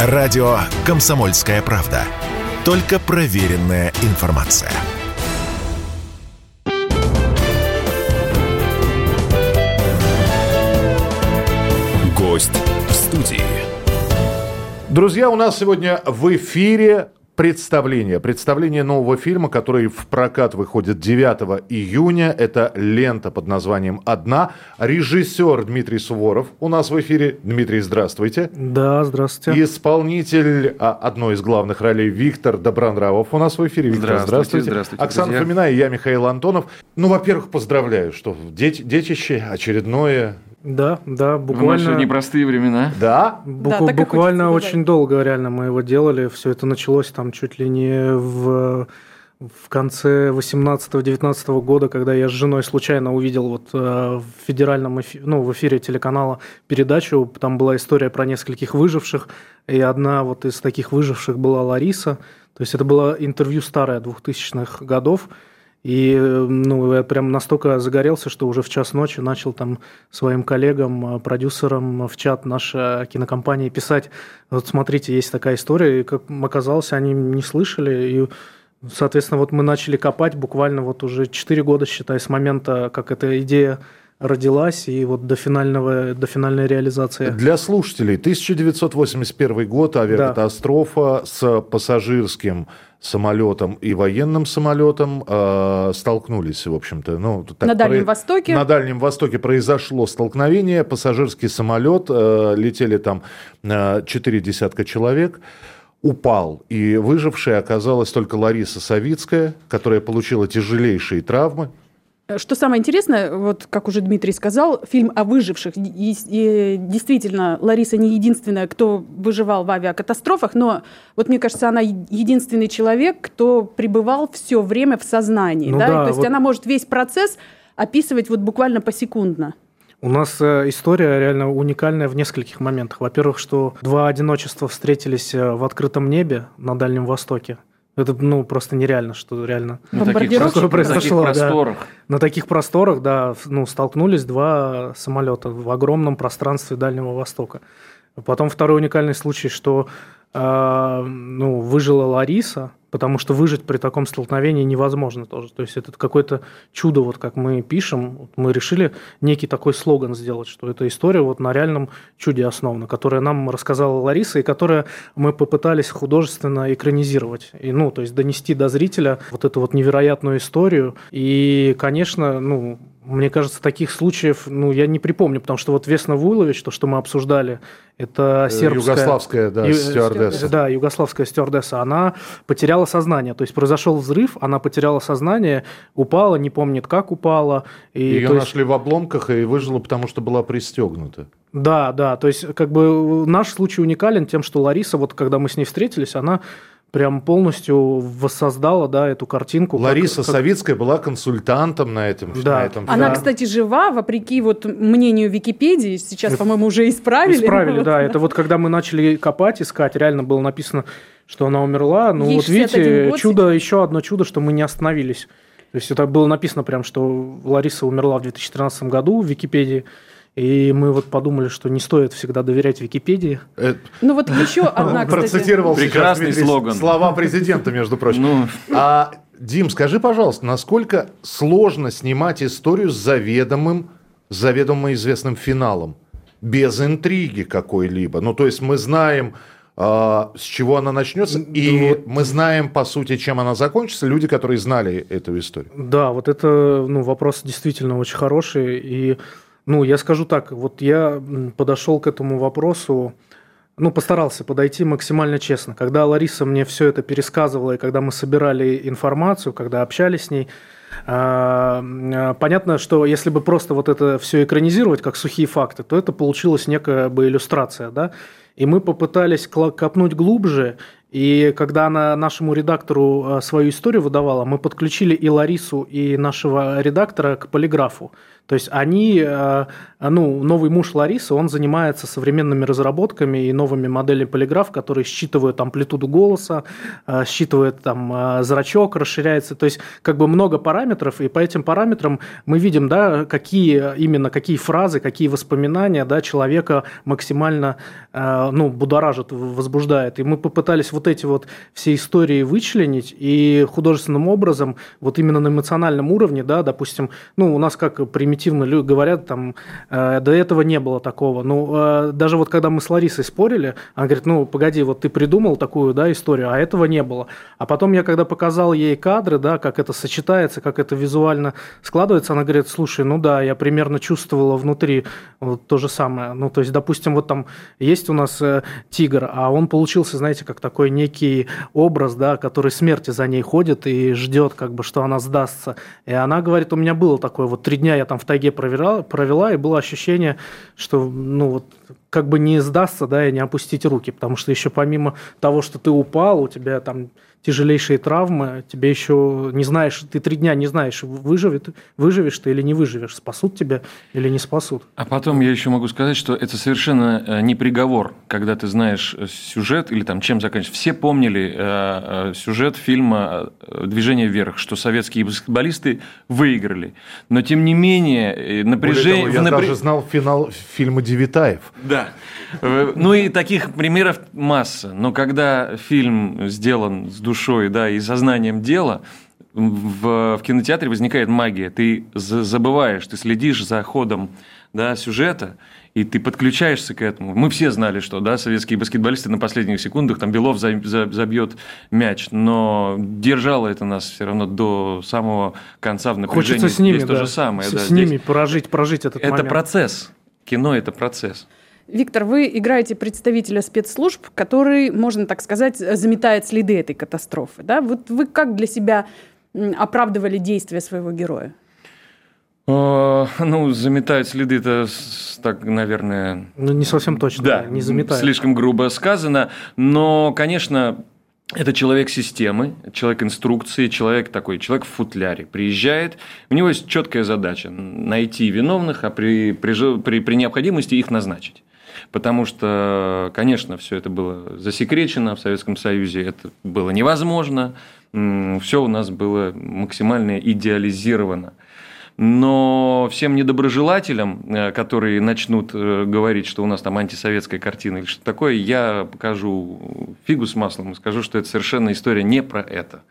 Радио «Комсомольская правда». Только проверенная информация. Гость в студии. Друзья, у нас сегодня в эфире представление. Представление нового фильма, который в прокат выходит 9 июня. Это лента под названием «Одна». Режиссер Дмитрий Суворов у нас в эфире. Дмитрий, здравствуйте. Да, здравствуйте. Исполнитель а, одной из главных ролей Виктор Добронравов у нас в эфире. Виктор, Здравствуйте, здравствуйте. здравствуйте, Оксана друзья. Фомина и я, Михаил Антонов. Ну, во-первых, поздравляю, что дети, детище очередное. Да, да, В наши буквально, непростые времена. Да? буку- Да, буквально очень долго реально мы его делали. Все это началось там чуть ли не в, в конце 18-19 года, когда я с женой случайно увидел вот э, в федеральном эфи- ну, в эфире телеканала передачу. Там была история про нескольких выживших, и одна вот из таких выживших была Лариса. То есть это было интервью старое 2000-х годов. И ну, я прям настолько загорелся, что уже в час ночи начал там своим коллегам, э, продюсерам в чат нашей кинокомпании писать, вот смотрите, есть такая история, и как оказалось, они не слышали, и Соответственно, вот мы начали копать буквально вот уже 4 года, считай, с момента, как эта идея родилась, и вот до, финального, до финальной реализации. Для слушателей, 1981 год, авиакатастрофа с пассажирским самолетом и военным самолетом э, столкнулись, в общем-то. Ну, так На Дальнем про- Востоке. На Дальнем Востоке произошло столкновение, пассажирский самолет, э, летели там э, четыре десятка человек, упал, и выжившей оказалась только Лариса Савицкая, которая получила тяжелейшие травмы. Что самое интересное, вот как уже Дмитрий сказал, фильм о выживших. И- и действительно, Лариса не единственная, кто выживал в авиакатастрофах, но вот мне кажется, она единственный человек, кто пребывал все время в сознании. Ну да? да, То есть вот- она может весь процесс описывать вот буквально посекундно. У нас э, история реально уникальная в нескольких моментах. Во-первых, что два одиночества встретились э, в открытом небе на Дальнем Востоке. Это ну, просто нереально, что реально На таких, просторах- Такое на таких произошло, да. просторах. на таких просторах, да, ну, столкнулись два самолета в огромном пространстве Дальнего Востока. Потом второй уникальный случай, что э, ну, выжила Лариса, потому что выжить при таком столкновении невозможно тоже. То есть это какое-то чудо, вот как мы пишем, Вот мы решили некий такой слоган сделать, что эта история вот на реальном чуде основана, которая нам рассказала Лариса и которая мы попытались художественно экранизировать. И, ну, то есть донести до зрителя вот эту вот невероятную историю. И, конечно, ну, мне кажется, таких случаев, ну, я не припомню, потому что вот Весна Вуйлович, то, что мы обсуждали, это Э, сербская... Югославская, да, Ю- стюардесса. Да, югославская стюардесса. Она потеряла сознание. То есть произошел взрыв, она потеряла сознание, упала, не помнит, как упала. И, Ее есть- нашли в обломках и выжила, потому что была пристегнута. Да, да. То есть, как бы наш случай уникален тем, что Лариса, вот когда мы с ней встретились, она прям полностью воссоздала, да, эту картинку. как- Лариса как- Савицкая была консультантом на этом. Да. на этом Она, Да. кстати, жива, вопреки вот мнению Википедии. Сейчас, Это- по-моему, уже исправили. Исправили, Вот. да. Это вот когда мы начали копать, искать, реально было написано, что она умерла. Ну Ей вот 61 видите, год чудо, еще одно чудо, что мы не остановились. То есть это было написано прям, что Лариса умерла в 2013 году в Википедии. И мы вот подумали, что не стоит всегда доверять Википедии. Э, Ну вот еще одна, кстати. процитировал Прекрасный слоган. слова президента, между прочим. Ну, А, Дим, скажи, пожалуйста, насколько сложно снимать историю с заведомым, заведомо известным финалом, без интриги какой-либо? Ну, то есть мы знаем, с чего она начнется, и мы знаем, по сути, чем она закончится, люди, которые знали эту историю. Да, вот это ну, вопрос действительно очень хороший. И, ну, я скажу так, вот я подошел к этому вопросу, ну, постарался подойти максимально честно. Когда Лариса мне все это пересказывала, и когда мы собирали информацию, когда общались с ней, а, а, понятно, что если бы просто вот это все экранизировать как сухие факты, то это получилась некая бы иллюстрация, да? И мы попытались копнуть глубже, и когда она нашему редактору э, свою историю выдавала, мы подключили и Ларису, и нашего редактора к полиграфу. То есть они, э, ну, новый муж Ларисы, он занимается современными разработками и новыми моделями полиграф, которые считывают амплитуду голоса, э, считывают там э, зрачок, расширяется. То есть как бы много параметров, и по этим параметрам мы видим, да, какие именно, какие фразы, какие воспоминания, да, человека максимально, ну, будоражит, возбуждает. И мы попытались вот эти вот все истории вычленить, и художественным образом, вот именно на эмоциональном уровне, да, допустим, ну, у нас как примитивно примитивно говорят, там, э, до этого не было такого. Ну, э, даже вот когда мы с Ларисой спорили, она говорит, ну, погоди, вот ты придумал такую, да, историю, а этого не было. А потом я, когда показал ей кадры, да, как это сочетается, как это визуально складывается, она говорит, слушай, ну да, я примерно чувствовала внутри вот то же самое. Ну, то есть, допустим, вот там есть у нас э, тигр, а он получился, знаете, как такой некий образ, да, который смерти за ней ходит и ждет, как бы, что она сдастся. И она говорит, у меня было такое, вот три дня я там в тайге провела, провела, и было ощущение, что, ну, вот, как бы не сдастся, да, и не опустить руки, потому что еще помимо того, что ты упал, у тебя там тяжелейшие травмы, тебе еще не знаешь, ты три дня не знаешь, выживет, выживешь ты или не выживешь, спасут тебя или не спасут. А потом я еще могу сказать, что это совершенно э, не приговор, когда ты знаешь э, сюжет или там чем заканчивается. Все помнили э, сюжет фильма «Движение вверх», что советские баскетболисты выиграли. Но тем не менее напряжение... Того, я напр... даже знал финал фильма «Девитаев». Да. Ну и таких примеров масса. Но когда фильм сделан с душой, да, и сознанием дела, в, в кинотеатре возникает магия. Ты забываешь, ты следишь за ходом да, сюжета, и ты подключаешься к этому. Мы все знали, что да, советские баскетболисты на последних секундах, там Белов забьет мяч, но держало это нас все равно до самого конца в напряжении. Хочется с ними, Здесь да, то же самое. С, да, с здесь... ними прожить, прожить этот это момент. Это процесс. Кино – это процесс. Виктор, вы играете представителя спецслужб, который, можно так сказать, заметает следы этой катастрофы. Да? Вот вы как для себя оправдывали действия своего героя? Ну, заметает следы, это так, наверное... Ну, не совсем точно, да, не заметает. Слишком грубо сказано. Но, конечно, это человек системы, человек инструкции, человек такой, человек в футляре. Приезжает, у него есть четкая задача – найти виновных, а при, при, при, при необходимости их назначить. Потому что, конечно, все это было засекречено в Советском Союзе, это было невозможно, все у нас было максимально идеализировано. Но всем недоброжелателям, э, которые начнут э, говорить, что у нас там антисоветская картина или что-то такое, я покажу фигу с маслом и скажу, что это совершенно история не про это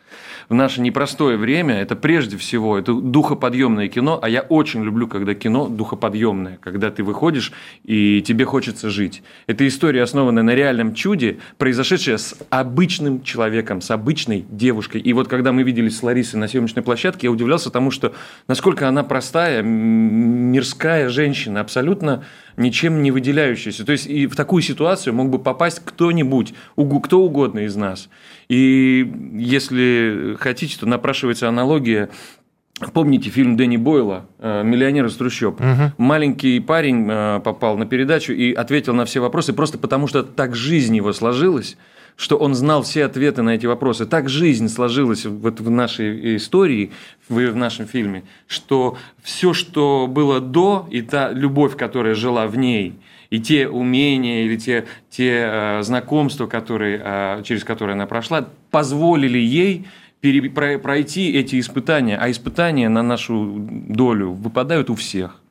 в наше непростое время, это прежде всего, это духоподъемное кино, а я очень люблю, когда кино духоподъемное, когда ты выходишь и тебе хочется жить. Это история, основанная на реальном чуде, произошедшая с обычным человеком, с обычной девушкой. И вот когда мы виделись с Ларисой на съемочной площадке, я удивлялся тому, что насколько она простая, мирская женщина, абсолютно ничем не выделяющаяся. То есть и в такую ситуацию мог бы попасть кто-нибудь, кто угодно из нас. И если хотите, то напрашивается аналогия Помните фильм Дэнни Бойла э, «Миллионер из трущоб»? Угу. Маленький парень э, попал на передачу и ответил на все вопросы просто потому, что так жизнь его сложилась, что он знал все ответы на эти вопросы. Так жизнь сложилась вот в нашей истории, в, нашем фильме, что все, что было до, и та любовь, которая жила в ней – и те умения или те, те э, знакомства, которые, э, через которые она прошла, позволили ей пере, про, пройти эти испытания. А испытания на нашу долю выпадают у всех.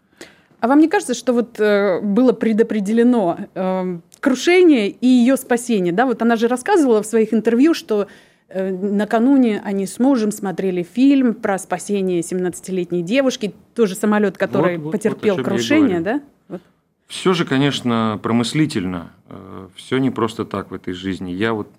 А вам не кажется, что вот э, было предопределено э, крушение и ее спасение? Да, вот она же рассказывала в своих интервью, что э, накануне они с мужем смотрели фильм про спасение 17-летней девушки, тоже самолет, который вот, вот, потерпел вот крушение, да? Все же, конечно, промыслительно. Э, Все не просто так в этой жизни. Я вот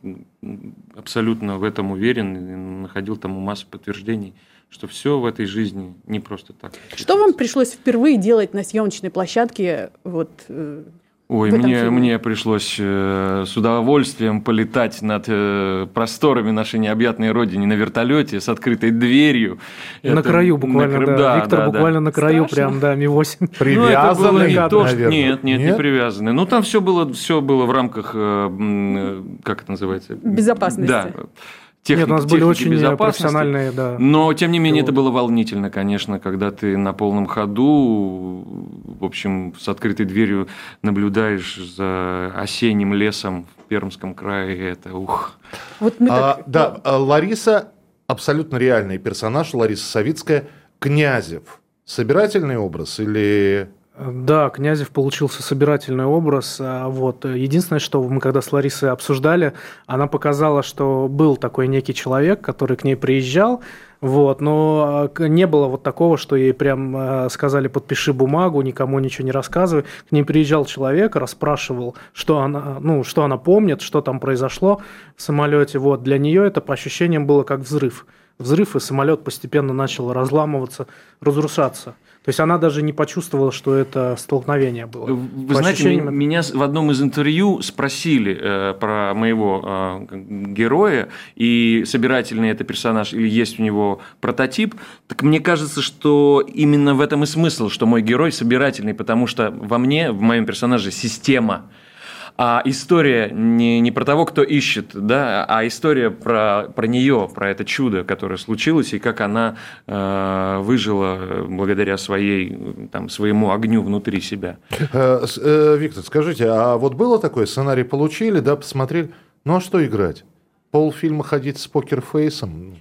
абсолютно в этом уверен и находил тому массу подтверждений, что все в этой жизни не просто так. Что вам пришлось впервые делать на съемочной площадке вот, э, Ой, мне, мне пришлось э, с удовольствием полетать над э, просторами нашей необъятной родины на вертолете с открытой дверью. На Это, краю буквально, на, да. да. Виктор да, буквально да. на краю Страшно. прям, да, Ми-8. Привязанный, ну, не то, что... Нет, нет, нет, не привязанный. Ну, там все было, все было в рамках, э, э, как это называется? Безопасности. Да техник, Нет, у нас были техники очень профессиональные, да. Но, тем не менее, пилоты. это было волнительно, конечно, когда ты на полном ходу, в общем, с открытой дверью наблюдаешь за осенним лесом в Пермском крае. Это ух. Вот мы А, так- да, а, Лариса абсолютно реальный персонаж, Лариса Савицкая, Князев. Собирательный образ или... Да, Князев получился собирательный образ. а, Вот. Единственное, что мы когда с Ларисой обсуждали, она показала, что был такой некий человек, который к ней приезжал, вот, но а, не было вот такого, что ей прям а, сказали подпиши бумагу, никому ничего не рассказывай. К ней приезжал человек, расспрашивал, что она, ну, что она помнит, что там произошло в самолете. Вот. Для нее это по ощущениям было как взрыв. Взрыв, и самолет постепенно начал разламываться, разрушаться. То есть она даже не почувствовала, что это столкновение было. Вы По знаете, ощущениям, меня в одном из интервью спросили э, про моего э, героя, и собирательный это персонаж, или есть у него прототип. Так мне кажется, что именно в этом и смысл, что мой герой собирательный, потому что во мне, в моем персонаже, система. А история не, не про того, кто ищет, да, а история про, про нее, про это чудо, которое случилось, и как она э, выжила благодаря своей, там, своему огню внутри себя. Э, э, Виктор, скажите, а вот было такое, сценарий получили, да, посмотрели, ну а что играть? Полфильма ходить с покерфейсом?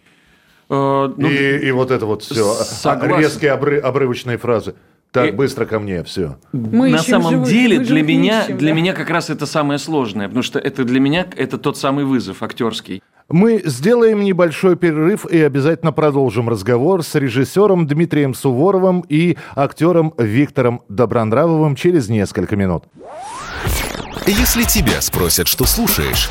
Э, ну, и, и вот это вот все. согласен. Резкие обры- обрывочные фразы. Так, И- быстро ко мне, все. Мы на самом живых, деле мы для меня, ищем, для да. меня как раз это самое сложное, потому что это для меня это тот самый вызов актерский. Мы сделаем небольшой перерыв и обязательно продолжим разговор с режиссером Дмитрием Суворовым и актером Виктором Добронравовым через несколько минут. Если тебя спросят, что слушаешь,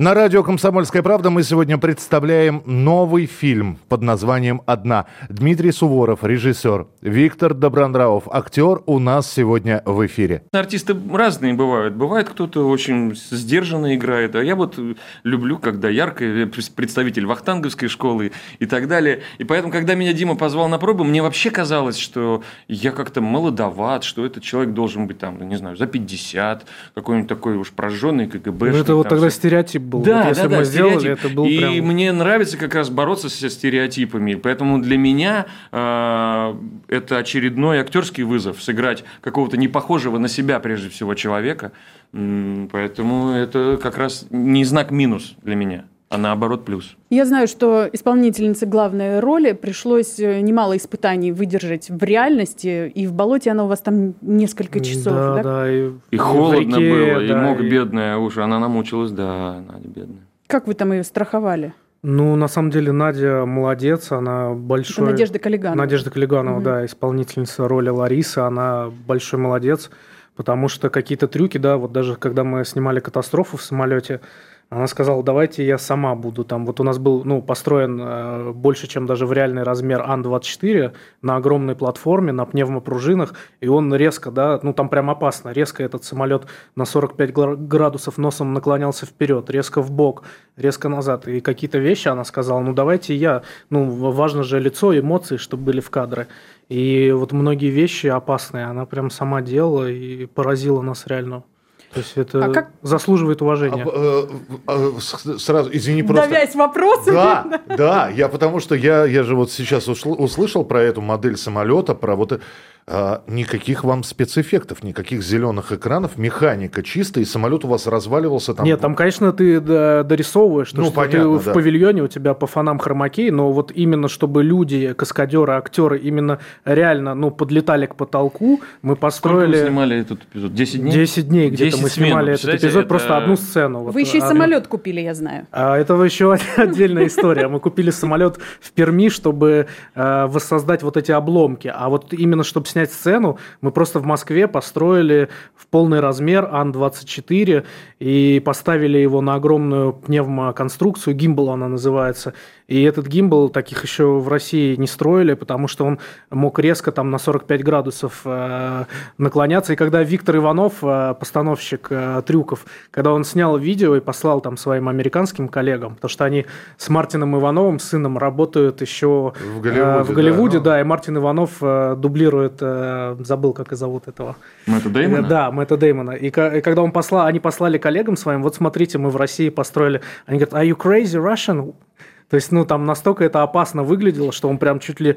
На радио «Комсомольская правда» мы сегодня представляем новый фильм под названием «Одна». Дмитрий Суворов, режиссер, Виктор Добронравов, актер у нас сегодня в эфире. Артисты разные бывают. Бывает кто-то очень сдержанно играет, а я вот люблю, когда яркий представитель вахтанговской школы и так далее. И поэтому, когда меня Дима позвал на пробу, мне вообще казалось, что я как-то молодоват, что этот человек должен быть там, не знаю, за 50, какой-нибудь такой уж прожженный КГБ. Ну, это вот тогда стереотип был. Да, Вот если да, бы да, мы сделали, стереотип. это был И прям... мне нравится как раз бороться со стереотипами. Поэтому для меня э, это очередной актерский вызов сыграть какого-то непохожего на себя прежде всего человека. Поэтому это как раз не знак минус для меня, а наоборот плюс. Я знаю, что исполнительнице главной роли пришлось э, немало испытаний выдержать в реальности, и в болоте она у вас там несколько часов, да? Да, да. И, И холодно реке, было, и да, мог и- бедная уж, она намучилась, да, Надя бедная. Как вы там ее страховали? Ну, на самом деле, Надя молодец, она Это большой... Надежда Калиганова. Надежда Калиганова, Мгм. да, исполнительница роли Ларисы, она большой молодец, потому что какие-то трюки, да, вот даже когда мы снимали катастрофу в самолете, она сказала, давайте я сама буду там. Вот у нас был, ну, построен э, больше, чем даже в реальный размер Ан-24 на огромной платформе, на пневмопружинах, и он резко, да, ну, там прям опасно, резко этот самолет на 45 гра- градусов носом наклонялся вперед, резко в бок, резко назад. И какие-то вещи она сказала, ну, давайте я, ну, важно же лицо, эмоции, чтобы были в кадре. И вот многие вещи опасные она прям сама делала и поразила нас реально. То есть это А как- заслуживает уважения. А, э, с- Сразу, извини, просто... Давясь вопросами. Да, да, я потому что я, я же вот сейчас услышал про эту модель самолета, про вот э, а, никаких вам спецэффектов, никаких зеленых экранов, механика чистая, и самолет у вас разваливался там. Нет, там, конечно, ты дорисовываешь, то, Ну, что понятно, ты да. в павильоне, у тебя по фонам хромакей, но вот именно чтобы люди, каскадеры, актеры именно реально ну, подлетали к потолку, мы Сколько вы построили снимали этот эпизод? 10 дней? 10 дней где-то 10 мы смен, снимали этот эпизод, это- просто одну сцену. Вот, Вы еще и а, самолет купили, я знаю. А это еще отдельная история. Мы купили самолет в Перми, чтобы э, воссоздать вот эти обломки. А вот именно чтобы снять снять сцену, мы просто в Москве построили в полный размер Ан-24 и поставили его на огромную пневмоконструкцию, гимбал она называется. И этот гимбал таких еще в России не строили, потому что он мог резко там на 45 градусов э, наклоняться. И когда Виктор Иванов, э, постановщик э, трюков, когда он снял видео и послал там своим американским коллегам, потому что они с Мартином Ивановым, сыном, работают еще В Голливуде, в Голливуде да, да, ну. и Мартин Иванов э, дублирует, э, забыл, как и зовут этого. Мэтта? Э, Да, Мэтта Дэймона. И, и когда он послал, они послали коллегам своим, вот смотрите, мы в России построили. Они говорят, are you crazy Russian? То есть, ну, там настолько это опасно выглядело, что он прям чуть ли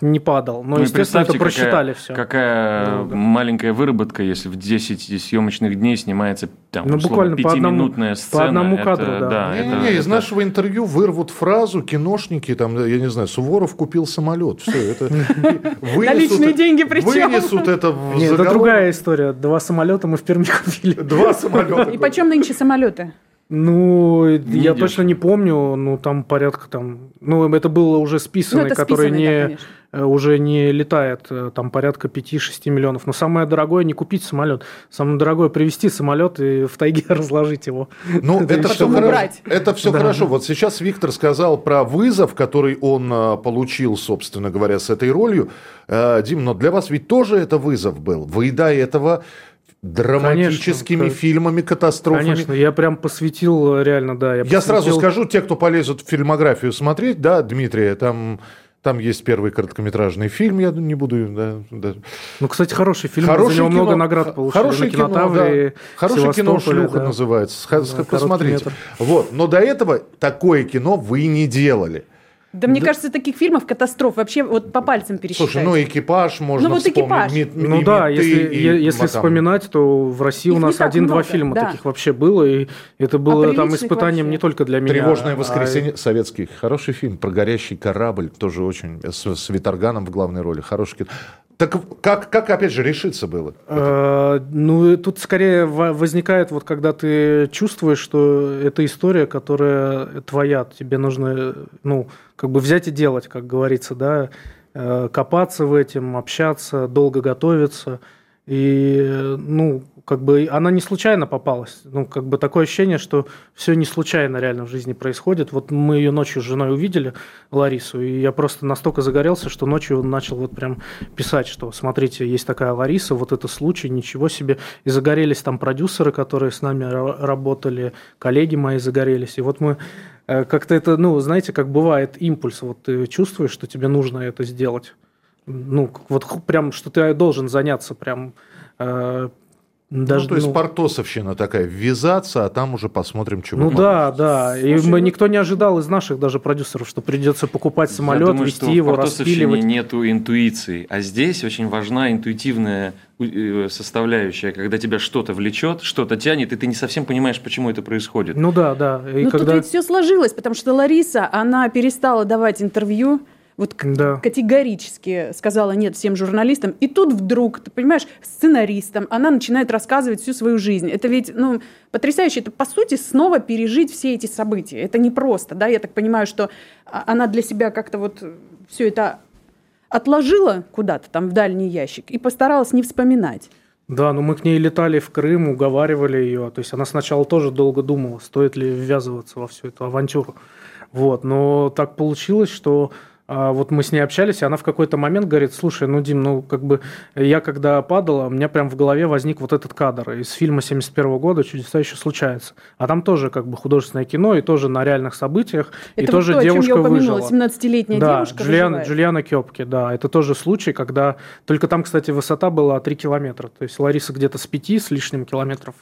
не падал. Но, Ну естественно, это просчитали какая, все. какая да. маленькая выработка, если в 10 съемочных дней снимается там, Ну, условно, буквально по одному- пятиминутная по сцена. одному Это- кадру, да. Не-не-не, это- из это- нашего интервью вырвут фразу киношники, там, я не знаю, Суворов купил самолет. Все, это вынесут- Наличные деньги причем. Вынесут это в Нет, это другая история. Два самолета мы в Перми купили. Два самолета. И почем нынче самолеты? Ну, я дешево. точно не помню, ну, там порядка там... Ну, это было уже Ну, списанный, это который списанный, да, не, конечно. э, уже не летает, э, там порядка 5-6 миллионов. Но самое дорогое не купить самолет. Самое дорогое привезти самолет и в тайге разложить его. Ну, это, еще все хорошо. убрать. Это все Да. хорошо. Вот сейчас Виктор сказал про вызов, который он а, получил, собственно говоря, с этой ролью. Дим, но для вас ведь тоже это вызов был. Вы до этого драматическими Конечно, фильмами, катастрофами. Конечно, я прям посвятил, реально, да. Я сразу посвятил- скажу, те, кто полезут в фильмографию смотреть, да, Дмитрия, там, там есть первый короткометражный фильм, я не буду... Да, да. Ну, кстати, хороший фильм, Хорошее за него кино, много наград получили Хорошее кино, да. Хорошее кино «Шлюха» да. называется. Да, сха- «Короткий Посмотрите. метр». Вот. Но до этого такое кино вы не делали. Да, мне кажется, таких фильмов катастроф вообще вот по пальцам пересчитать. Слушай, ну экипаж можно Ну, вот вспомнить. «Экипаж». Мет- Ну да, если, и если там вспоминать, то в России Их у нас один-два фильма да. таких вообще было, и это было там приличных испытанием вообще. не только для меня. Тревожное а- воскресенье. Советский. Хороший фильм про горящий корабль. Тоже очень. С, с Виторганом в главной роли. Хороший кино. Так как, как опять же, решиться было? Э, Ну, тут скорее во- возникает, вот когда ты чувствуешь, что это история, которая твоя, тебе нужно, ну, как бы взять и делать, как говорится, да, Э, копаться в этом, общаться, долго готовиться. И, ну, как бы она не случайно попалась. Ну, как бы такое ощущение, что все не случайно реально в жизни происходит. Вот мы ее ночью с женой увидели, Ларису, и я просто настолько загорелся, что ночью начал вот прям писать, что смотрите, есть такая Лариса, вот это случай, ничего себе. И загорелись там продюсеры, которые с нами ра- работали, коллеги мои загорелись. И вот мы э, как-то это, ну, знаете, как бывает импульс, вот ты чувствуешь, что тебе нужно это сделать. Ну, вот прям, что ты должен заняться прям э, даже, ну, то есть ну, портосовщина такая. Ввязаться, а там уже посмотрим, чего. ну да, да. И Слушай, мы, ну- никто не ожидал из наших даже продюсеров, что придется покупать самолет, Я думаю, вести что его, в распиливать. нету интуиции, а здесь очень важна интуитивная э, составляющая, когда тебя что-то влечет, что-то тянет, и ты не совсем понимаешь, почему это происходит. Ну да, да. И Ну, когда... тут ведь все сложилось, потому что Лариса, она перестала давать интервью, вот Да. категорически сказала нет всем журналистам, и тут вдруг, ты понимаешь, сценаристам она начинает рассказывать всю свою жизнь. Это ведь, ну, потрясающе. Это, по сути, снова пережить все эти события. Это непросто, да, я так понимаю, что а, она для себя как-то вот все это отложила куда-то там в дальний ящик и постаралась не вспоминать. Да, ну мы к ней летали в Крым, уговаривали ее. То есть она сначала тоже долго думала, стоит ли ввязываться во всю эту авантюру. Вот, но так получилось, что вот мы с ней общались, и она в какой-то момент говорит, слушай, ну, Дим, ну, как бы я когда падала, у меня прям в голове возник вот этот кадр из фильма 71 года «Чудеса еще случаются». А там тоже как бы художественное кино, и тоже на реальных событиях, и Это тоже вот то, о чем девушка я упомянула, выжила. 17-летняя Да, девушка выживает. Джулиана Кепке, да. Это тоже случай, когда... Только там, кстати, высота была 3 километра. То есть Лариса где-то с 5 с лишним километров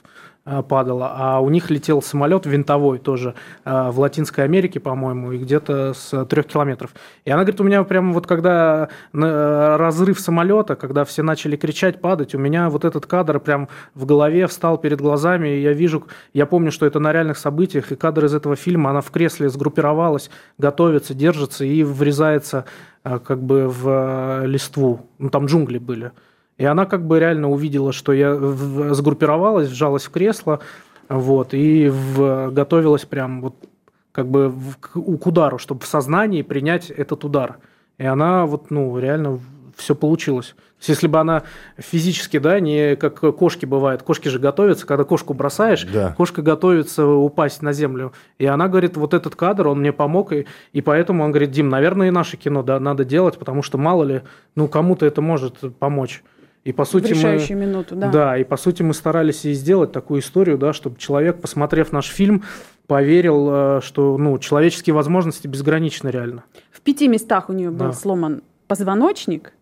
падала, а у них летел самолет винтовой тоже э, в Латинской Америке, по-моему, и где-то с 3 километров. И она говорит, у меня прямо вот когда э, разрыв самолета, когда все начали кричать, падать, у меня вот этот кадр прям в голове встал перед глазами, и я вижу, я помню, что это на реальных событиях, и кадр из этого фильма, она в кресле сгруппировалась, готовится, держится и врезается э, как бы в э, листву. Ну, там джунгли были. И она как бы реально увидела, что я в- сгруппировалась, вжалась в кресло, вот, и в- готовилась прям вот как бы в- к, к удару, чтобы в сознании принять этот удар. И она вот, ну, реально все получилось. То есть, если бы она физически, да, не как кошки бывают, кошки же готовятся, когда кошку бросаешь, Да. кошка готовится упасть на землю. И она говорит, вот этот кадр, он мне помог, и, и поэтому он говорит, Дим, наверное, и наше кино да, надо делать, потому что мало ли, ну, кому-то это может помочь. И по В сути мы... решающую минуту, да. Да, и по сути мы старались и сделать такую историю, да, чтобы человек, посмотрев наш фильм, поверил, э, что ну, человеческие возможности безграничны реально. В пяти местах у нее был Да. сломан позвоночник,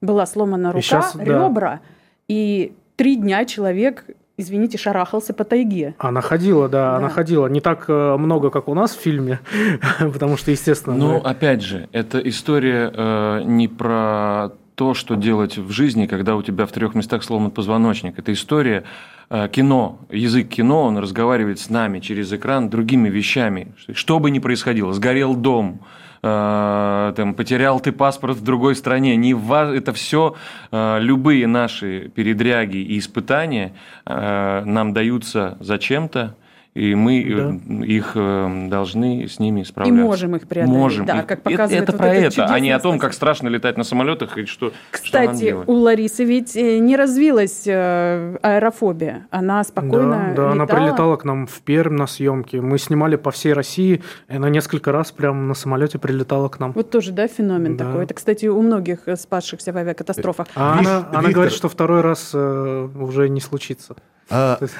была сломана рука, да. ребра, и три дня человек, извините, шарахался по тайге. Она ходила, да, Да. она ходила. Не так э, много, как у нас в фильме, потому что, естественно, Ну, мы- опять же, это история э, не про то, что делать в жизни, когда у тебя в трех местах сломан позвоночник. Это история э, кино, язык кино, он разговаривает с нами через экран другими вещами. Что бы ни происходило, сгорел дом, э, там, потерял ты паспорт в другой стране, не ва- это все любые наши передряги и испытания э, нам даются зачем-то, и мы э, их э, должны с ними справляться. можем их преодолеть, Можем. да, И как это- показывает это вот про это, а не о том, как страшно летать на самолетах и что, что нам Кстати, делать. у Ларисы ведь э, не развилась аэрофобия. Она спокойно да, да, она летала. прилетала к нам в Пермь на съемки. Мы снимали по всей России, и она несколько раз прямо на самолете прилетала к нам. Вот тоже, да, феномен Да. такой. Это, кстати, у многих спасшихся в авиакатастрофах. А Вик- она, она говорит, что второй раз э, уже не случится. А То есть-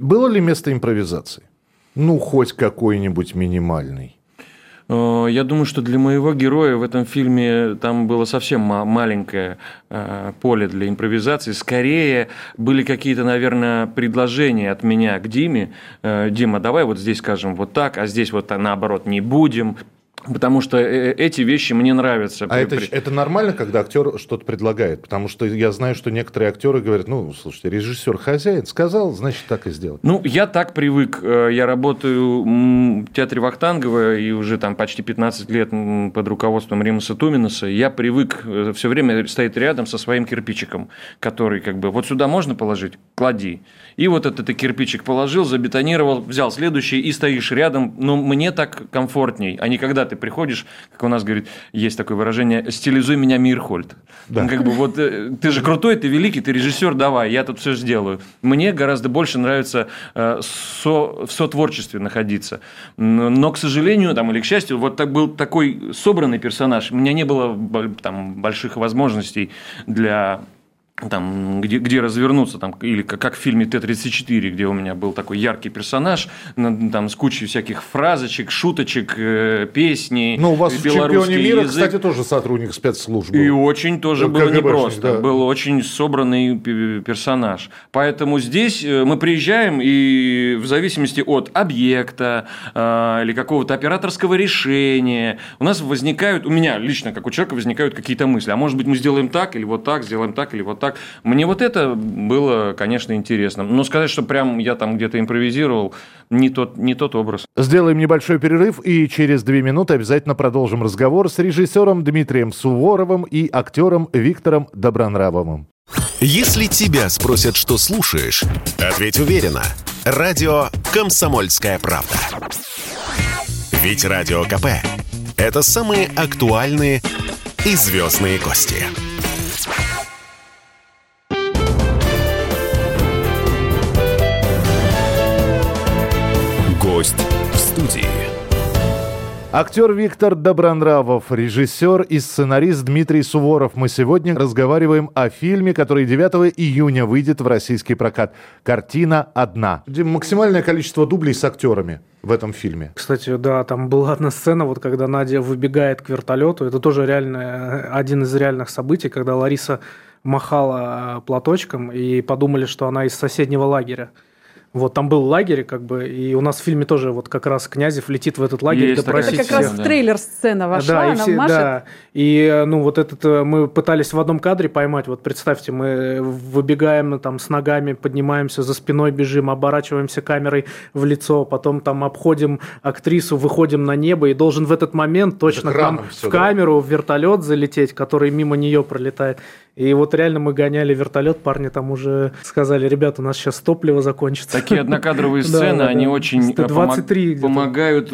было ли место импровизации? Ну, хоть какой-нибудь минимальный. Э, Я думаю, что для моего героя в этом фильме там было совсем ма- маленькое э, поле для импровизации. Скорее были какие-то, наверное, предложения от меня к Диме. Э, Дима, давай вот здесь скажем вот так, а здесь вот наоборот не будем. Потому что э, эти вещи мне нравятся. А При- это, это нормально, когда актер что-то предлагает? Потому что я знаю, что некоторые актеры говорят, ну, слушайте, режиссер хозяин сказал, значит, так и сделать. Ну, я так привык. Э, Я работаю в театре Вахтангова и уже там почти 15 лет под руководством Римаса Туминаса. Я привык все время стоять рядом со своим кирпичиком, который как бы вот сюда можно положить, клади. И вот этот ты кирпичик положил, забетонировал, взял следующий и стоишь рядом. Но мне так комфортней, а не когда ты приходишь, как у нас говорит, есть такое выражение, стилизуй меня Мирхольд. Да. Ну, Как бы вот э, ты же крутой, ты великий, ты режиссер, давай, я тут все сделаю. Мне гораздо больше нравится э, со- в сотворчестве находиться. Но, к сожалению, там, или к счастью, вот так был такой собранный персонаж. У меня не было там, больших возможностей для там, где, где развернуться, там, или как, как в фильме Т-34, где у меня был такой яркий персонаж, на- там, с кучей всяких фразочек, шуточек, э, песни, Ну, у вас в чемпионе мира, язык. кстати, тоже сотрудник спецслужб был. И очень тоже Ну, было непросто. да. Был очень собранный пе- персонаж. Поэтому здесь э, мы приезжаем, и в зависимости от объекта э, или какого-то операторского решения, у нас возникают, у меня лично, как у человека, возникают какие-то мысли. А может быть, мы сделаем так, или вот так, сделаем так, или вот так. Мне вот это было, конечно, интересно. Но сказать, что прям я там где-то импровизировал, не тот, не тот образ. Сделаем небольшой перерыв и через две минуты обязательно продолжим разговор с режиссером Дмитрием Суворовым и актером Виктором Добронравовым. Если тебя спросят, что слушаешь, ответь уверенно. Радио «Комсомольская правда». Ведь Радио КП – это самые актуальные и звездные гости. Актер Виктор Добронравов, режиссер и сценарист Дмитрий Суворов. Мы сегодня разговариваем о фильме, который 9 июня выйдет в российский прокат. Картина одна. Дим, Максимальное количество дублей с актерами в этом фильме. Кстати, да, там была одна сцена, вот когда Надя выбегает к вертолету. Это тоже реально один из реальных событий, когда Лариса махала э, платочком и подумали, что она из соседнего лагеря. Вот там был лагерь, как бы, и у нас в фильме тоже вот как раз Князев летит в этот лагерь Есть такая допросить Это как раз всех. в трейлер сцена вошла, да, и она все, машет. да. И ну вот этот э, мы пытались в одном кадре поймать. Вот представьте, мы выбегаем там с ногами, поднимаемся за спиной, бежим, оборачиваемся камерой в лицо, потом там обходим актрису, выходим на небо и должен в этот момент точно к нам в да? камеру в вертолет залететь, который мимо нее пролетает. И вот реально мы гоняли вертолет, парни там уже сказали, ребята, у нас сейчас топливо закончится. Такие однокадровые сцены, они очень 23 помогают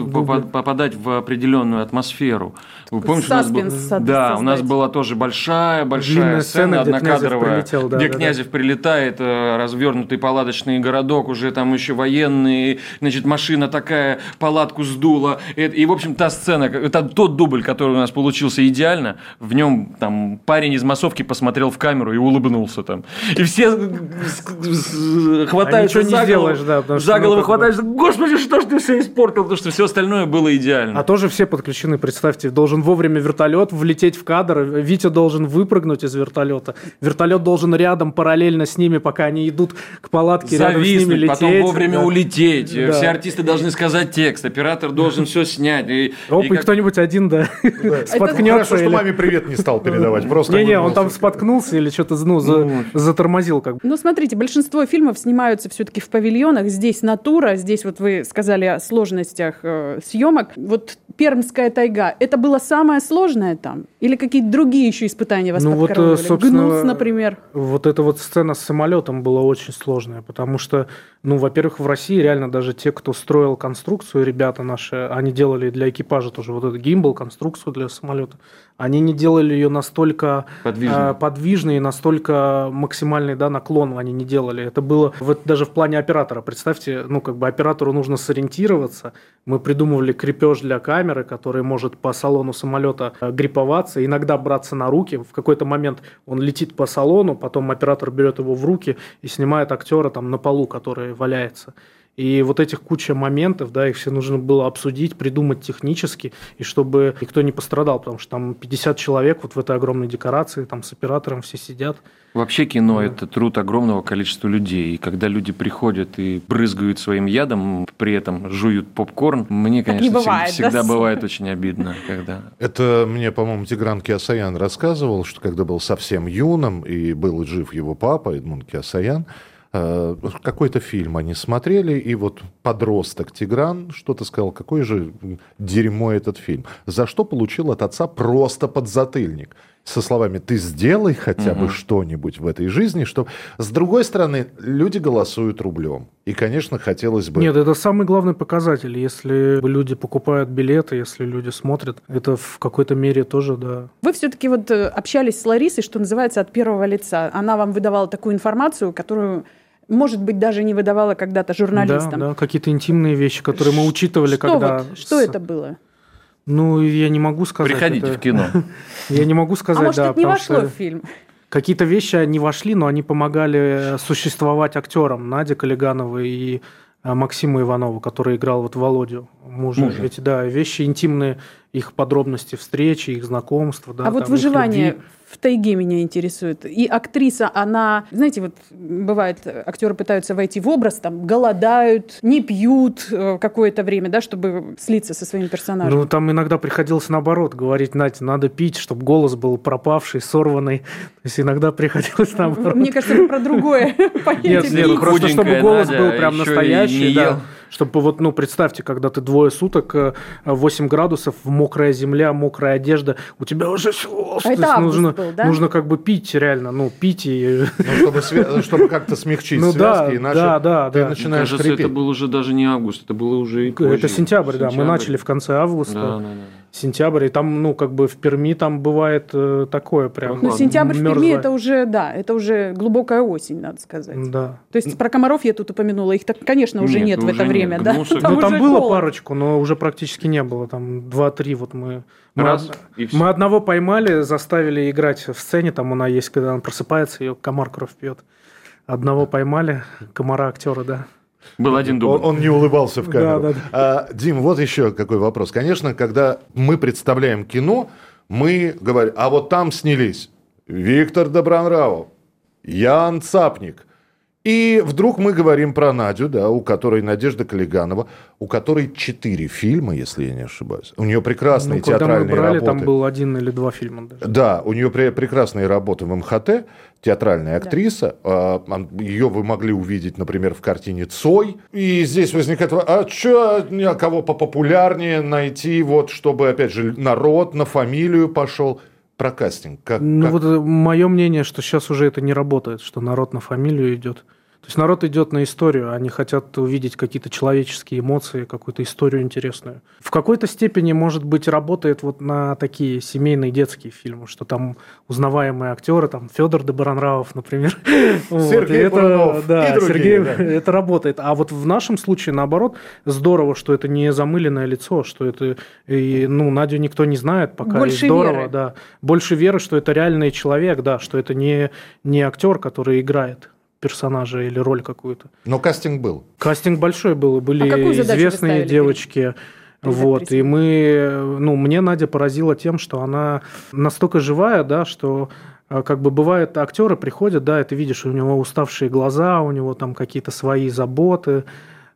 попадать в определенную атмосферу. Вы помните, у нас, был, да, у нас была тоже большая, большая сцена, однокадровая, где Князев прилетает, э, развернутый палаточный городок, уже там еще военные, значит, машина такая, палатку сдула. И, в общем, та сцена, это тот дубль, который у нас получился идеально, в нем там парень из массовки посмотрел в камеру и улыбнулся там. И все хватаются а за, сделаешь, да, за голову, хватаются, господи, что ж ты все испортил, потому что все остальное было идеально. А тоже все подключены, представьте, должен вовремя вертолет влететь в кадр, Витя должен выпрыгнуть из вертолета, вертолет должен рядом параллельно с ними, пока они идут к палатке, Зависнуть, рядом с ними лететь. потом вовремя да. улететь, да. все артисты должны сказать текст, оператор должен все снять. И, Оп, и, как... кто-нибудь один, да, споткнется. Хорошо, что маме привет не стал передавать, просто... Не-не, он там споткнулся или что-то ну, ну, затормозил. Как бы. Ну, смотрите, большинство фильмов снимаются все-таки в павильонах, здесь натура, здесь вот вы сказали о сложностях э, съемок. Вот Пермская тайга, это было самое сложное там? Или какие-то другие еще испытания вас ну, вот, э, собственно, Гнус, например. Вот эта вот сцена с самолетом была очень сложная, потому что, ну, во-первых, в России реально даже те, кто строил конструкцию, ребята наши, они делали для экипажа тоже вот этот гимбл, конструкцию для самолета. Они не делали ее настолько подвижной, э, подвижной и настолько максимальный да, наклон они не делали. Это было вот даже в плане оператора. Представьте, ну, как бы оператору нужно сориентироваться. Мы придумывали крепеж для камеры, который может по салону самолета э, гриповаться, иногда браться на руки. В какой-то момент он летит по салону, потом оператор берет его в руки и снимает актера там на полу, который валяется. И вот этих куча моментов, да, их все нужно было обсудить, придумать технически, и чтобы никто не пострадал, потому что там 50 человек вот в этой огромной декорации, там с оператором все сидят. Вообще кино да. – это труд огромного количества людей. И когда люди приходят и брызгают своим ядом, при этом жуют попкорн, мне, конечно, бывает, всегда, да? бывает очень обидно. Когда... Это мне, по-моему, Тигран Киасаян рассказывал, что когда был совсем юным, и был жив его папа, Эдмунд Киасаян, какой-то фильм они смотрели, и вот подросток Тигран что-то сказал, какой же дерьмо этот фильм. За что получил от отца просто подзатыльник. Со словами «ты сделай хотя бы угу. что-нибудь в этой жизни», что с другой стороны люди голосуют рублем. И, конечно, хотелось бы... Нет, это самый главный показатель. Если люди покупают билеты, если люди смотрят, это в какой-то мере тоже, да. Вы все-таки вот э, общались с Ларисой, что называется, от первого лица. Она вам выдавала такую информацию, которую может быть, даже не выдавала когда-то журналистам. Да, да, какие-то интимные вещи, которые мы учитывали, что когда... Вот, что это было? Ну, я не могу сказать. Приходите это... в кино. Я не могу сказать, а может, это не вошло в фильм? Какие-то вещи не вошли, но они помогали существовать актерам. Надя Калиганова и а, Максима Иванова, который играл вот Володю, мужа. мужа. Эти, да, вещи интимные, их подробности встречи, их знакомства. Да, а вот выживание в тайге меня интересует. И актриса, она, знаете, вот бывает, актеры пытаются войти в образ, там, голодают, не пьют э, какое-то время, да, чтобы слиться со своим персонажем. Ну, там иногда приходилось наоборот говорить, Надя, надо пить, чтобы голос был пропавший, сорванный. То есть иногда приходилось наоборот. Мне кажется, про другое Нет, нет, просто чтобы голос был прям настоящий, да чтобы вот, ну, представьте, когда ты двое суток, 8 э, градусов, мокрая земля, мокрая одежда, у тебя уже все, а это нужно, был, да? нужно как бы пить реально, ну, пить и... Ну, чтобы, чтобы как-то смягчить ну, связки, да, иначе да, да, ты да. начинаешь Кажется, хрипеть. это был уже даже не август, это было уже и позже. Это сентябрь, сентябрь, да, мы начали в конце августа. Да, да, да сентябрь, и там, ну, как бы в Перми там бывает э, такое прям. Ну, сентябрь мерзлое. в Перми это уже, да, это уже глубокая осень, надо сказать. Да. То есть про комаров я тут упомянула, их, конечно, уже нет, нет в это время, нет. да? Там ну, там было холод. парочку, но уже практически не было, там два-три вот мы... Мы, Раз, од... мы одного поймали, заставили играть в сцене, там она есть, когда он просыпается, ее комар кровь пьет. Одного поймали, комара актера, да. Был один дубль. Он, он не улыбался в камеру. Да, да, да. А, Дим, вот еще какой вопрос. Конечно, когда мы представляем кино, мы говорим, а вот там снялись Виктор Добронравов, Ян Цапник, и вдруг мы говорим про Надю, да, у которой Надежда Калиганова, у которой четыре фильма, если я не ошибаюсь. У нее прекрасные ну, театральные когда мы брали, работы. Там был один или два фильма даже. Да, у нее пре- прекрасные работы в МХТ, театральная актриса. Да. А, ее вы могли увидеть, например, в картине Цой. И здесь возникает, а что, кого попопулярнее найти, вот, чтобы, опять же, народ на фамилию пошел. Про кастинг. Как, ну как... вот э, мое мнение, что сейчас уже это не работает, что народ на фамилию идет. То есть народ идет на историю, они хотят увидеть какие-то человеческие эмоции, какую-то историю интересную. В какой-то степени, может быть, работает вот на такие семейные детские фильмы, что там узнаваемые актеры, там Федор Добронравов, например. Сергей это, Бурунов да, и другие, Сергей, да. это работает. А вот в нашем случае, наоборот, здорово, что это не замыленное лицо, что это, и, ну, Надю никто не знает пока. и Больше здорово, веры. да. Больше веры, что это реальный человек, да, что это не, не актер, который играет персонажа или роль какую-то. Но кастинг был. Кастинг большой был, были А какую задачу вы известные девочки. Вот, и мы, ну, мне Надя поразила тем, что она настолько живая, да, что э, как бы бывает, актеры приходят, да, и ты видишь, у него уставшие глаза, у него там какие-то свои заботы.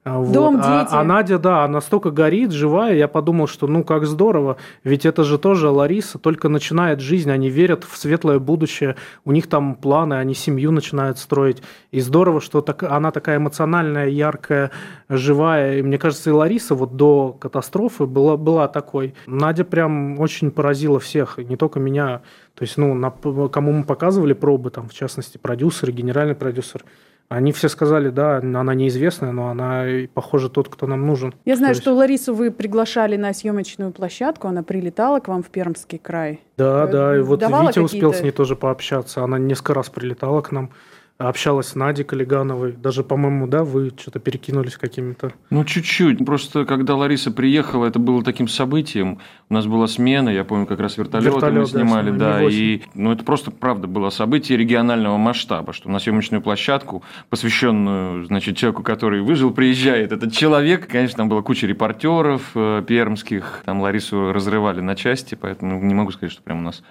А, Вот. Дом, а, дети. а Надя, да, настолько горит, живая, я подумал, что ну как здорово, ведь это же тоже Лариса, только начинает жизнь, они верят в светлое будущее, у них там планы, они семью начинают строить, и здорово, что так, она такая эмоциональная, яркая, живая, и мне кажется, и Лариса вот до катастрофы была, была такой. Надя прям очень поразила всех, и не только меня, то есть, ну, на- кому мы показывали пробы, там, в частности, продюсеры, генеральный продюсер, они все сказали, да, она неизвестная, но она, похоже, тот, кто нам нужен. Я знаю, То что Ларису вы приглашали на съемочную площадку, она прилетала к вам в Пермский край. Да, да, и вот давала Витя успел с ней тоже пообщаться. Она несколько раз прилетала к нам, общалась с Надей Калигановой. Даже, по-моему, да, вы что-то перекинулись какими-то. Ну, чуть-чуть. Просто когда Лариса приехала, это было таким событием. У нас была смена, я помню, как раз вертолеты мы Вертолет, да, снимали, да. Ми-8. И, ну, это просто, правда, было событие регионального масштаба, что на съемочную площадку, посвященную, значит, человеку, который выжил, приезжает этот человек. Конечно, там была куча репортеров э, пермских, там Ларису разрывали на части, поэтому не могу сказать, что прям у нас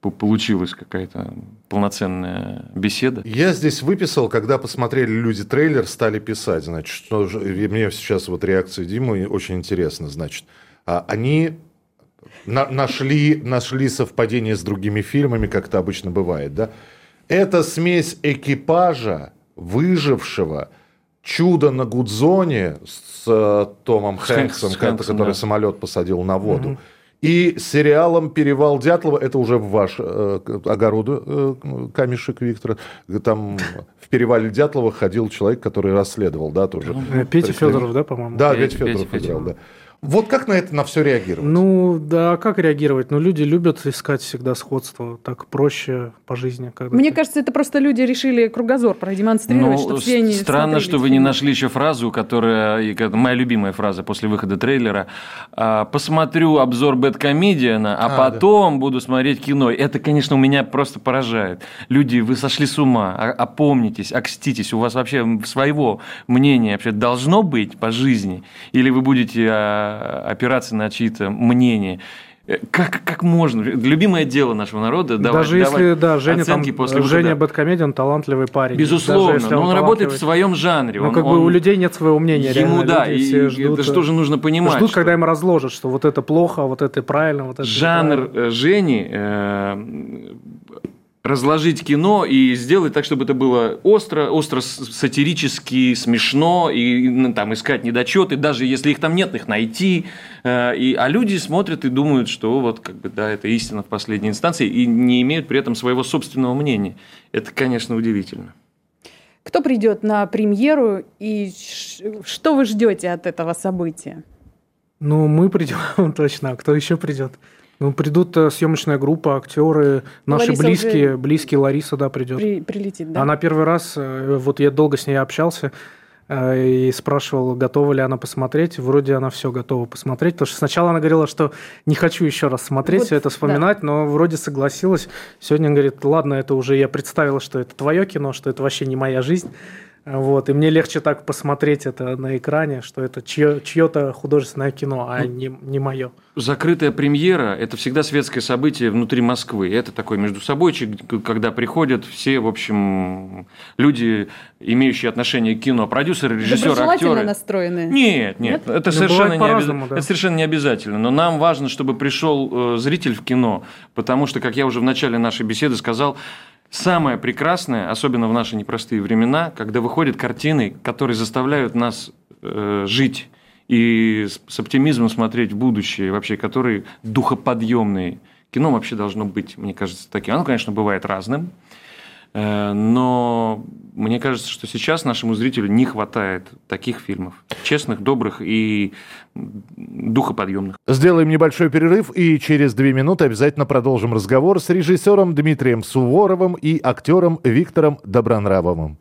получилась какая-то полноценная беседа. Я здесь выписал, когда посмотрели люди трейлер, стали писать, значит, что мне сейчас вот реакция Димы очень интересна, значит, а, они на- нашли, нашли совпадение с другими фильмами, как это обычно бывает, да? Это смесь экипажа, выжившего, чудо на Гудзоне с э, Томом С Хэнк- Хэнксом, с Хэнксом, который да. самолет посадил на воду. И сериалом «Перевал Дятлова» это уже в ваш э, к- огород э, камешек, Виктор. Там в «Перевале Дятлова» ходил человек, который расследовал, да, тоже. Петя. Федоров, да, по-моему? Да, Петя, Петя Федоров Петя, играл, Петя. да. Вот как на это на все реагировать? Ну, да, как реагировать? Ну, люди любят искать всегда сходство. Так проще по жизни. Когда Мне ты- кажется, это просто люди решили кругозор продемонстрировать, Ну, что все они странно, что вы не нашли еще фразу, которая моя любимая фраза после выхода трейлера. А, Посмотрю обзор Бэткомедиана, а, А, потом буду смотреть кино. Это, конечно, у меня просто поражает. Люди, вы сошли с ума, а- опомнитесь, окститесь. У вас вообще своего мнения вообще должно быть по жизни? Или вы будете а, опираться на чьи-то мнения? Э, Как, как можно? Любимое дело нашего народа. давать- Даже если, давать да, Женя, там, после Женя выхода. Бэткомедиан талантливый парень. Безусловно, если но он работает в своем жанре. Ну, он- как бы он- у людей нет своего мнения. Ему, реально. да, и ждут, это же тоже нужно понимать. Ждут, что когда им разложат, что вот это плохо, вот это правильно, вот это жанр неправильно. э, Жени э, разложить кино и сделать так, чтобы это было остро, остро сатирически, смешно, и ну, там искать недочеты, даже если их там нет, их найти. Э, и, а люди смотрят и думают, что вот как бы да, это истина в последней инстанции, и не имеют при этом своего собственного мнения. Это, конечно, удивительно. Кто придет на премьеру и что вы ждете от этого события? Ну, мы придем точно. А кто еще придет? Ну, придут э, съемочная группа, актеры, наши Лариса близкие, уже- близкие Лариса, да, придет. При- прилетит, да? Она первый раз, э, вот я долго с ней общался э, и спрашивал, готова ли она посмотреть. Вроде она все готова посмотреть, потому что сначала она говорила, что не хочу еще раз смотреть, Вот, все это вспоминать, но вроде согласилась. Сегодня говорит, ладно, это уже я представила, что это твое кино, что это вообще не моя жизнь. Вот, и мне легче так посмотреть это на экране, что это чье, чье-то художественное кино, а не, не мое. Закрытая премьера – это всегда светское событие внутри Москвы. Это такой между собойчик, когда приходят все, в общем, люди, имеющие отношение к кино, продюсеры, режиссеры, актеры. настроенные. Нет, нет, это, Ну, совершенно не обяз- да. это совершенно не обязательно. Но нам важно, чтобы пришел э, зритель в кино, потому что, как я уже в начале нашей беседы сказал, самое прекрасное, особенно в наши непростые времена, когда выходят картины, которые заставляют нас э, жить и с, с оптимизмом смотреть в будущее, вообще, которые духоподъемные Кино вообще должно быть, мне кажется, таким. Оно, конечно, бывает разным. Э, но мне кажется, что сейчас нашему зрителю не хватает таких фильмов. Честных, добрых и духоподъемных. Сделаем небольшой перерыв и через две минуты обязательно продолжим разговор с режиссером Дмитрием Суворовым и актером Виктором Добронравовым.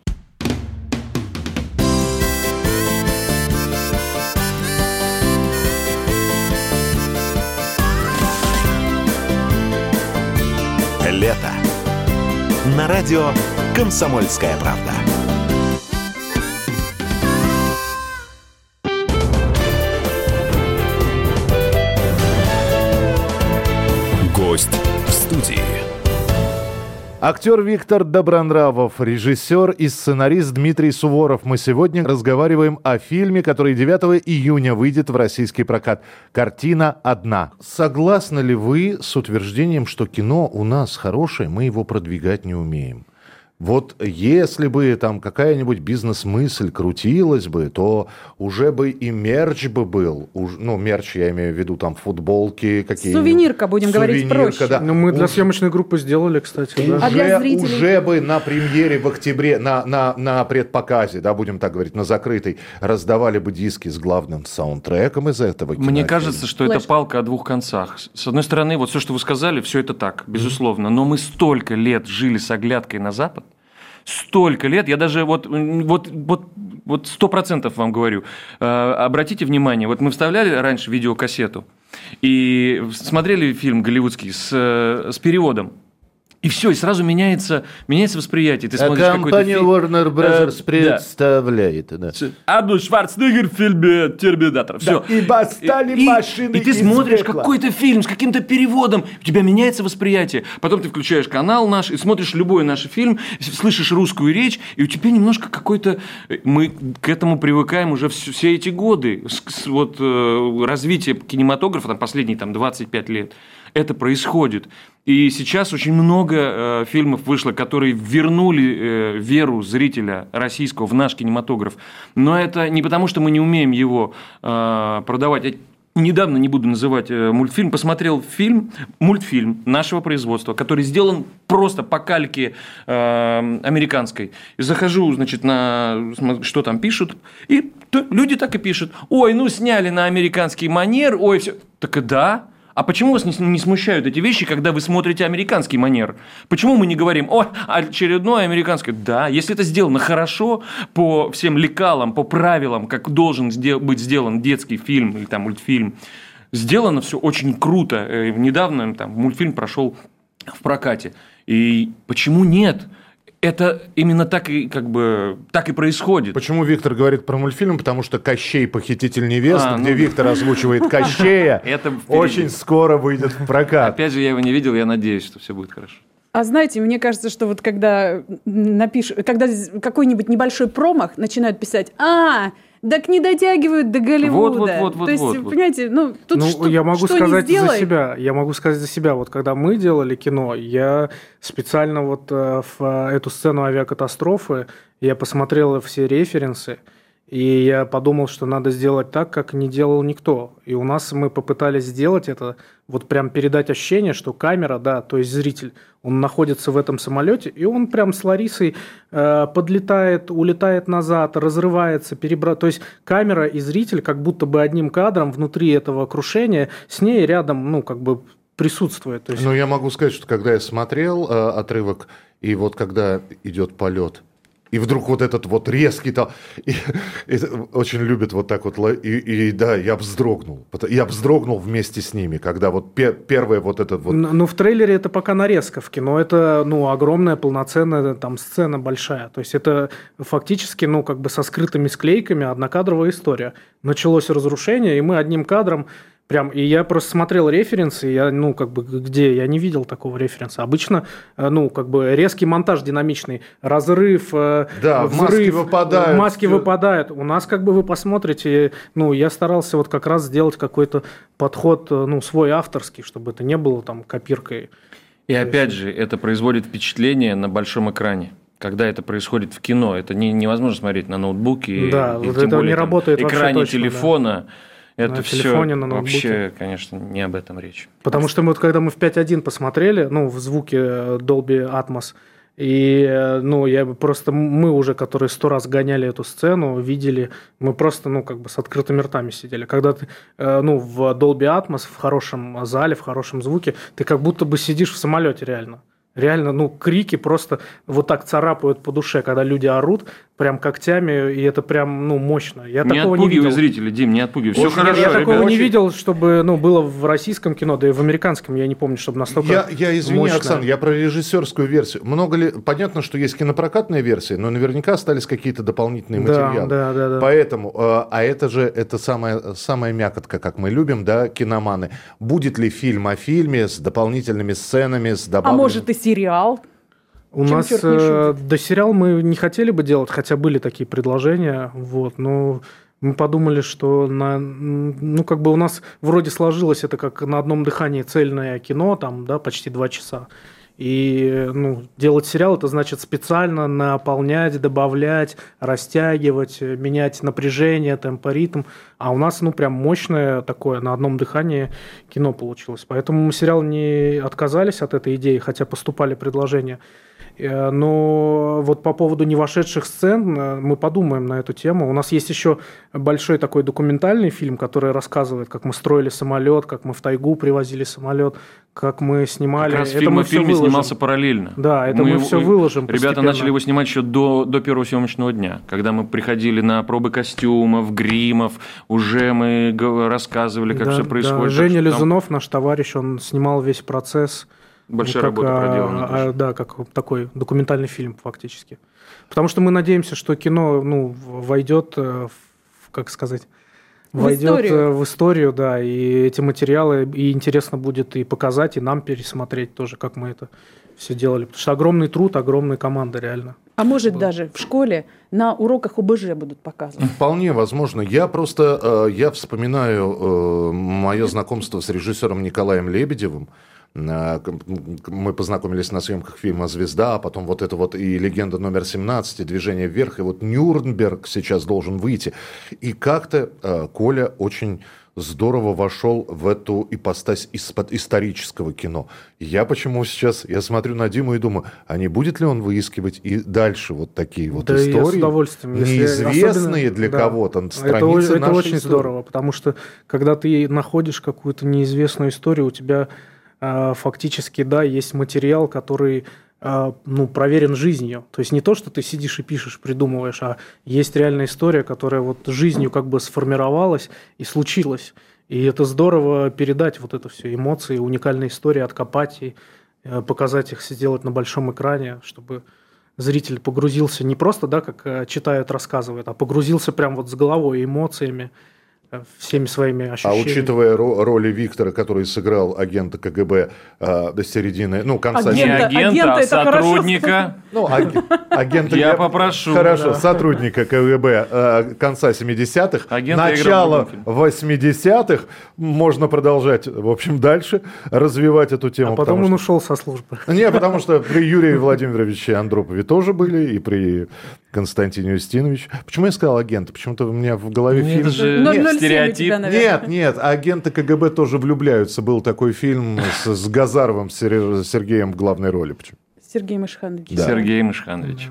На радио «Комсомольская правда». Гость. Актер Виктор Добронравов, режиссер и сценарист Дмитрий Суворов. Мы сегодня разговариваем о фильме, который 9 июня выйдет в российский прокат. Картина одна. Согласны ли вы с утверждением, что кино у нас хорошее, мы его продвигать не умеем? Вот если бы там какая-нибудь бизнес-мысль крутилась бы, то уже бы и мерч бы был. Уж, ну, мерч я имею в виду там футболки какие Сувенирка, будем говорить проще. Да. Ну, мы для Уж- съемочной группы сделали, кстати, да. уже, А для зрителей? уже бы на премьере в октябре, на, на, на предпоказе, да, будем так говорить, на закрытой, раздавали бы диски с главным саундтреком из этого Мне кинофильма. кажется, что это Флэш. палка о двух концах. С одной стороны, вот все, что вы сказали, все это так, безусловно. Но мы столько лет жили с оглядкой на Запад, столько лет, я даже вот, вот, вот, вот сто процентов вам говорю. Э, Обратите внимание, вот мы вставляли раньше видеокассету и смотрели фильм голливудский с, э, с переводом. И все, и сразу меняется, меняется восприятие. Ты А смотришь какой-то компания фильм- Warner Brothers Э, да. представляет. Да. Арнольд Шварценеггер в фильме «Терминатор». Все. и восстали машины И ты из смотришь какой-то фильм с каким-то переводом, у тебя меняется восприятие. Потом ты включаешь канал наш и смотришь любой наш фильм, слышишь русскую речь, и у тебя немножко какой-то... Мы к этому привыкаем уже вс- все эти годы. С- с- Вот э, развитие кинематографа, там, последние там, 25 лет, это происходит. И сейчас очень много э, фильмов вышло, которые вернули э, веру зрителя российского в наш кинематограф. Но это не потому, что мы не умеем его э, продавать. Недавно, не буду называть э, мультфильм, посмотрел фильм, мультфильм нашего производства, который сделан просто по кальке э, американской. И захожу, значит, на что там пишут, и люди так и пишут. Ой, ну сняли на американский манер, ой, все. Так и да. А почему вас не, не смущают эти вещи, когда вы смотрите американский манер? Почему мы не говорим, о, очередное американское? Да, если это сделано хорошо, по всем лекалам, по правилам, как должен быть сделан детский фильм или там мультфильм, сделано все очень круто. Э, Недавно там мультфильм прошел в прокате. И почему нет? Это именно так и как бы так и происходит. Почему Виктор говорит про мультфильм? Потому что Кощей похититель невест, А, ну где да. Виктор озвучивает Кощея, Это очень скоро выйдет в прокат. Опять же, я его не видел, я надеюсь, что все будет хорошо. А знаете, мне кажется, что вот когда напишешь, когда какой-нибудь небольшой промах начинают писать, а, так не дотягивают до Голливуда. Вот, вот, вот, То есть, вот, вот. понимаете, ну тут ну, что, я могу что не сказать за сделай. себя. Я могу сказать за себя. Вот когда мы делали кино, я специально вот э, в э, эту сцену авиакатастрофы я посмотрел все референсы, и я подумал, что надо сделать так, как не делал никто. И у нас мы попытались сделать это, вот прям передать ощущение, что камера, да, то есть зритель, он находится в этом самолете, и он прям с Ларисой э, подлетает, улетает назад, разрывается, перебра... То есть камера и зритель как будто бы одним кадром внутри этого крушения с ней рядом, ну, как бы присутствует. То есть... Ну, я могу сказать, что когда я смотрел э, отрывок, и вот когда идет полет, и вдруг вот этот вот резкий, то, и, это очень любят вот так вот, и, и да, я вздрогнул. Я вздрогнул вместе с ними, когда вот пе- первое вот этот вот... Ну, в трейлере это пока нарезка, в кино это, ну, огромная, полноценная там сцена большая. То есть это фактически, ну, как бы со скрытыми склейками однокадровая история. Началось разрушение, и мы одним кадром прям... И я просто смотрел референсы, и я, ну, как бы, где? Я не видел такого референса. Обычно, э, ну, как бы резкий монтаж динамичный, разрыв, э, Да, в маски взрыв, выпадают, маски всё. выпадают. У нас, как бы, вы посмотрите, ну, я старался вот как раз сделать какой-то подход, э, ну, свой авторский, чтобы это не было там копиркой. И опять же, это производит впечатление на большом экране. Когда это происходит в кино, это не, невозможно смотреть на ноутбуке. Да, и вот тем это более не там работает вообще экране точно, телефона. Это на все телефоне, на ноутбуке. вообще, конечно, не об этом речь. Потому что мы, вот, когда мы в 5.1 посмотрели, ну, в звуке э, Dolby Atmos, и, э, ну, я бы просто, мы уже, которые сто раз гоняли эту сцену, видели, мы просто, ну, как бы с открытыми ртами сидели. Когда ты, э, ну, в Dolby Atmos, в хорошем зале, в хорошем звуке, ты как будто бы сидишь в самолете реально. Реально, ну, крики просто вот так царапают по душе, когда люди орут прям когтями, и это прям, ну, мощно. Я не такого не видел. зрителей, Дим, не отпугивай. Все хорошо, я ребята, такого не видел, чтобы, ну, было в российском кино, да и в американском я не помню, чтобы настолько Я, я извини, мощно. Оксан, я про режиссерскую версию. Много ли... Понятно, что есть кинопрокатная версия, но наверняка остались какие-то дополнительные Да, материалы. да, да, да. Поэтому, э, а это же это самая, самая мякотка, как мы любим, да, киноманы. Будет ли фильм о фильме с дополнительными сценами, с А добавленными... может и сериал? У Чем нас э, до сериал мы не хотели бы делать, хотя были такие предложения, вот, но мы подумали, что на, ну как бы у нас вроде сложилось это как на одном дыхании цельное кино, там, да, почти два часа. И ну, делать сериал это значит специально наполнять, добавлять, растягивать, менять напряжение, темпо, ритм. А у нас, ну, прям мощное такое на одном дыхании кино получилось. Поэтому мы сериал не отказались от этой идеи, хотя поступали предложения. Э, Но вот по поводу не вошедших сцен э, мы подумаем на эту тему. У нас есть еще большой такой документальный фильм, который рассказывает, как мы строили самолет, как мы в тайгу привозили самолет, как мы снимали. Как раз Это фильм мы о фильме выложим. снимался параллельно. Да, это мы его- всё выложим Ребята постепенно. начали его снимать еще до, до первого съемочного дня, когда мы приходили на пробы костюмов, гримов, уже мы рассказывали, как Да, все да. происходит. Так Женя что там Лизунов, наш товарищ, он снимал весь процесс. Большая Ну, как, работа а, проделана. а, тоже. да, как такой документальный фильм фактически. Потому что мы надеемся, что кино ну, в- войдет, э, в, как сказать, В войдет историю. э, в историю, да, и эти материалы и интересно будет и показать, и нам пересмотреть тоже, как мы это все делали. Потому что огромный труд, огромная команда, реально. А может даже в школе на уроках ОБЖ будут показывать? Вполне возможно. Я просто, э, я вспоминаю мое знакомство с режиссером Николаем Лебедевым. Мы познакомились на съемках фильма «Звезда», а потом вот это вот и «Легенда номер 17», и «Движение вверх», и вот «Нюрнберг» сейчас должен выйти. И как-то э, Коля очень здорово вошел в эту ипостась из-под исторического кино. Я почему сейчас, я смотрю на Диму и думаю, а не будет ли он выискивать и дальше вот такие вот Да и я с истории, удовольствием. если- неизвестные особенно- для да. кого-то, Это, страницы это нашей очень истории. здорово, потому что когда ты находишь какую-то неизвестную историю, у тебя а, фактически, да, есть материал, который а, ну, проверен жизнью. То есть не то, что ты сидишь и пишешь, придумываешь, а есть реальная история, которая вот жизнью как бы сформировалась и случилась. И это здорово передать вот это все эмоции, уникальные истории, откопать и э, показать их, сделать на большом экране, чтобы зритель погрузился не просто, да, как э, читают, рассказывают, а погрузился прям вот с головой, эмоциями, всеми своими А ощущениями. учитывая ро- роли Виктора, который сыграл агента КГБ э, до середины, ну, конца... Не Агента- агента, агента а сотрудника. Ну, аг- агента Я попрошу, Хорошо, да. сотрудника КГБ э, конца 70-х, Агента начала играл в другом 80-х. Можно продолжать, в общем, дальше развивать эту тему. А потом он что- ушел со службы. Не, потому что при Юрии Владимировиче Андропове тоже были, и при Константине Устиновиче. Почему я сказал агента? Почему-то у меня в голове Ну, фильм... Это же Ноль- нет, стереотип. тебя, наверное. Нет, нет, агенты КГБ тоже влюбляются. Был такой фильм с, с Газаровым, с Сер- Сергеем в главной роли. Почему? Сергей Машханович. Да. Сергей Мышханович.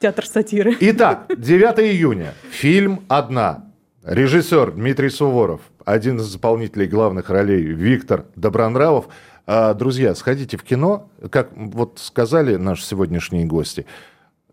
Театр сатиры. Итак, 9 июня. Фильм «Одна». Режиссер Дмитрий Суворов. Один из исполнителей главных ролей Виктор Добронравов. А, Друзья, сходите в кино. Как вот сказали наши сегодняшние гости,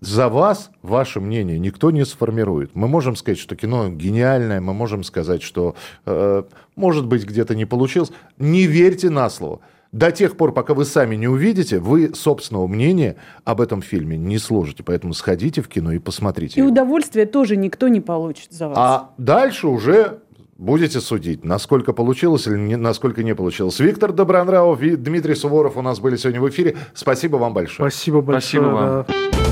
за вас ваше мнение никто не сформирует. Мы можем сказать, что кино гениальное, мы можем сказать, что, э, может быть, где-то не получилось. Не верьте на слово. До тех пор, пока вы сами не увидите, вы собственного мнения об этом фильме не сложите. Поэтому сходите в кино и посмотрите. И его. удовольствие тоже никто не получит за вас. А дальше уже будете судить, насколько получилось или не- насколько не получилось. Виктор Добронравов и Дмитрий Суворов у нас были сегодня в эфире. Спасибо вам большое. Спасибо большое. Спасибо вам. да.